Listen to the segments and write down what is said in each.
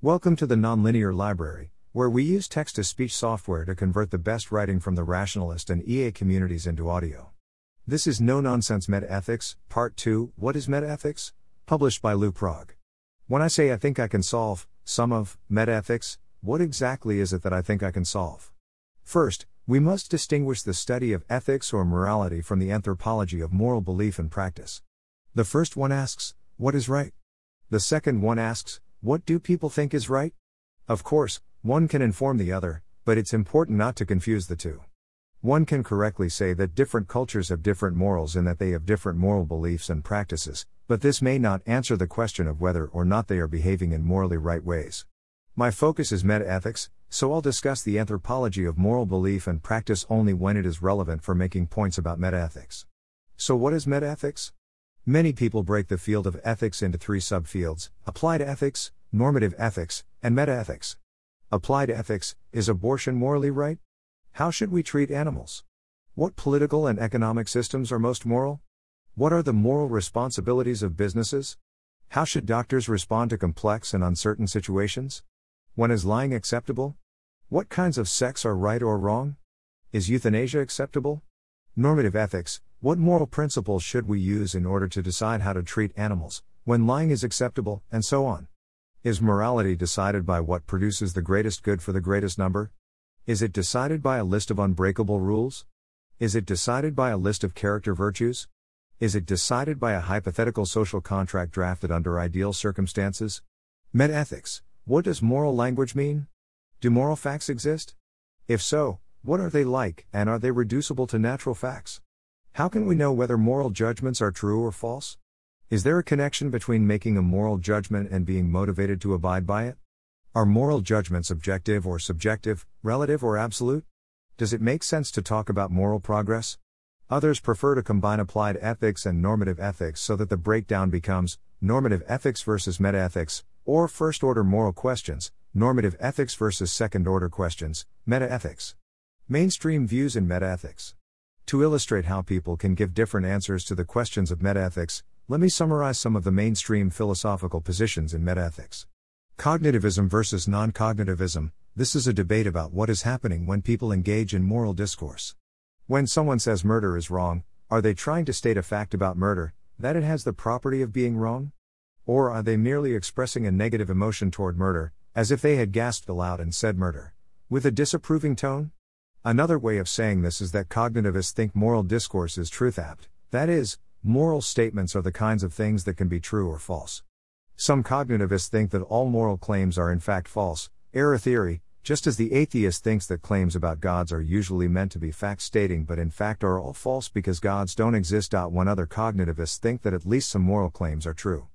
Welcome to the Nonlinear Library, where we use text to speech software to convert the best writing from the rationalist and EA communities into audio. This is No Nonsense Metaethics, Part 2 What is Metaethics? published by lukeprog. When I say I think I can solve some of metaethics, what exactly is it that I think I can solve? First, we must distinguish the study of ethics or morality from the anthropology of moral belief and practice. The first one asks, What is right? The second one asks, What do people think is right? Of course, one can inform the other, but it's important not to confuse the two. One can correctly say that different cultures have different morals and that they have different moral beliefs and practices, but this may not answer the question of whether or not they are behaving in morally right ways. My focus is metaethics, so I'll discuss the anthropology of moral belief and practice only when it is relevant for making points about metaethics. So, what is metaethics? Many people break the field of ethics into three subfields applied ethics, normative ethics, and metaethics. Applied ethics is abortion morally right? How should we treat animals? What political and economic systems are most moral? What are the moral responsibilities of businesses? How should doctors respond to complex and uncertain situations? When is lying acceptable? What kinds of sex are right or wrong? Is euthanasia acceptable? Normative ethics what moral principles should we use in order to decide how to treat animals, when lying is acceptable, and so on? Is morality decided by what produces the greatest good for the greatest number? Is it decided by a list of unbreakable rules? Is it decided by a list of character virtues? Is it decided by a hypothetical social contract drafted under ideal circumstances? Metaethics What does moral language mean? Do moral facts exist? If so, what are they like, and are they reducible to natural facts? How can we know whether moral judgments are true or false? Is there a connection between making a moral judgment and being motivated to abide by it? Are moral judgments objective or subjective, relative or absolute? Does it make sense to talk about moral progress? Others prefer to combine applied ethics and normative ethics so that the breakdown becomes normative ethics versus metaethics, or first order moral questions, normative ethics versus second order questions, metaethics. Mainstream views in metaethics. To illustrate how people can give different answers to the questions of metaethics, let me summarize some of the mainstream philosophical positions in metaethics. Cognitivism versus non cognitivism this is a debate about what is happening when people engage in moral discourse. When someone says murder is wrong, are they trying to state a fact about murder, that it has the property of being wrong? Or are they merely expressing a negative emotion toward murder, as if they had gasped aloud and said murder? With a disapproving tone? Another way of saying this is that cognitivists think moral discourse is truth apt, that is, moral statements are the kinds of things that can be true or false. Some cognitivists think that all moral claims are in fact false, error theory, just as the atheist thinks that claims about gods are usually meant to be fact stating but in fact are all false because gods don't exist. One other cognitivists think that at least some moral claims are true.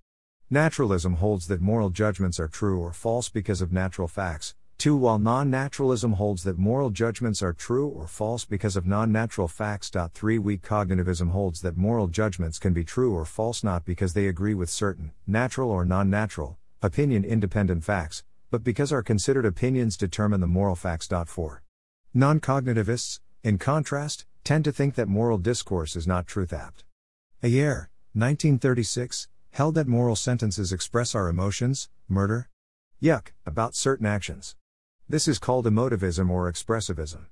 Naturalism holds that moral judgments are true or false because of natural facts, 2. While non naturalism holds that moral judgments are true or false because of non natural facts. 3. Weak cognitivism holds that moral judgments can be true or false not because they agree with certain, natural or non natural, opinion independent facts, but because our considered opinions determine the moral facts. 4. Non cognitivists, in contrast, tend to think that moral discourse is not truth apt. Ayer, 1936, held that moral sentences express our emotions, murder, yuck, about certain actions. This is called emotivism or expressivism.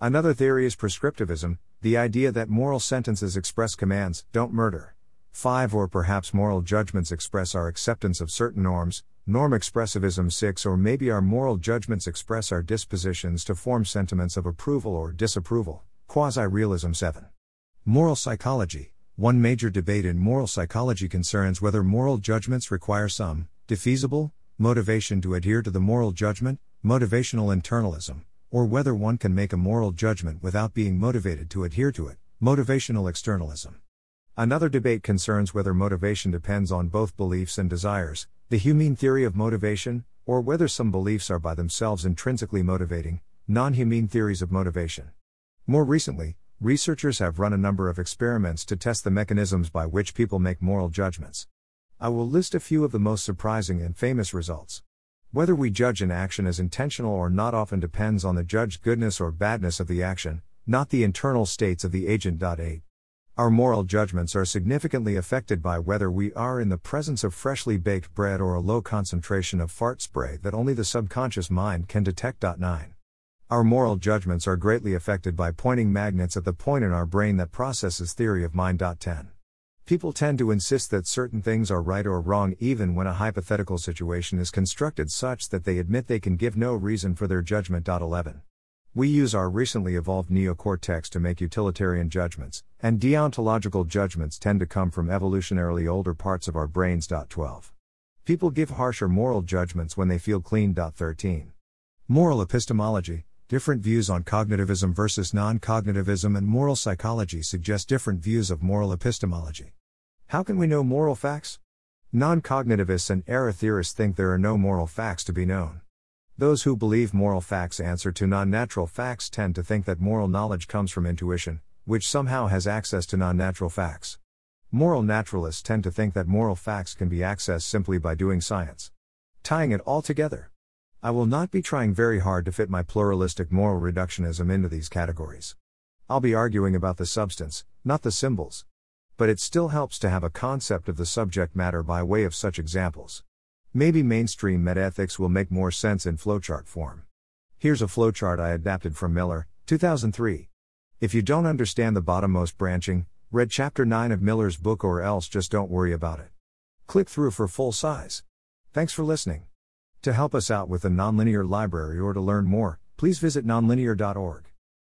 Another theory is prescriptivism, the idea that moral sentences express commands, don't murder. 5. Or perhaps moral judgments express our acceptance of certain norms, norm expressivism 6. Or maybe our moral judgments express our dispositions to form sentiments of approval or disapproval, quasi realism 7. Moral psychology One major debate in moral psychology concerns whether moral judgments require some, defeasible, motivation to adhere to the moral judgment, motivational internalism, or whether one can make a moral judgment without being motivated to adhere to it, motivational externalism. Another debate concerns whether motivation depends on both beliefs and desires, the Humean theory of motivation, or whether some beliefs are by themselves intrinsically motivating, non Humean theories of motivation. More recently, researchers have run a number of experiments to test the mechanisms by which people make moral judgments. I will list a few of the most surprising and famous results. Whether we judge an action as intentional or not often depends on the judged goodness or badness of the action, not the internal states of the agent. 8. Our moral judgments are significantly affected by whether we are in the presence of freshly baked bread or a low concentration of fart spray that only the subconscious mind can detect. 9. Our moral judgments are greatly affected by pointing magnets at the point in our brain that processes theory of mind. 10. People tend to insist that certain things are right or wrong even when a hypothetical situation is constructed such that they admit they can give no reason for their judgment. 11. We use our recently evolved neocortex to make utilitarian judgments, and deontological judgments tend to come from evolutionarily older parts of our brains. 12. People give harsher moral judgments when they feel clean. 13. Moral epistemology, Different views on cognitivism versus non cognitivism and moral psychology suggest different views of moral epistemology. How can we know moral facts? Non cognitivists and error theorists think there are no moral facts to be known. Those who believe moral facts answer to non natural facts tend to think that moral knowledge comes from intuition, which somehow has access to non natural facts. Moral naturalists tend to think that moral facts can be accessed simply by doing science. Tying it all together. I will not be trying very hard to fit my pluralistic moral reductionism into these categories. I'll be arguing about the substance, not the symbols. But it still helps to have a concept of the subject matter by way of such examples. Maybe mainstream metaethics will make more sense in flowchart form. Here's a flowchart I adapted from Miller, 2003. If you don't understand the bottommost branching, read chapter 9 of Miller's book or else just don't worry about it. Click through for full size. Thanks for listening. To help us out with the Nonlinear Library or to learn more, please visit nonlinear.org.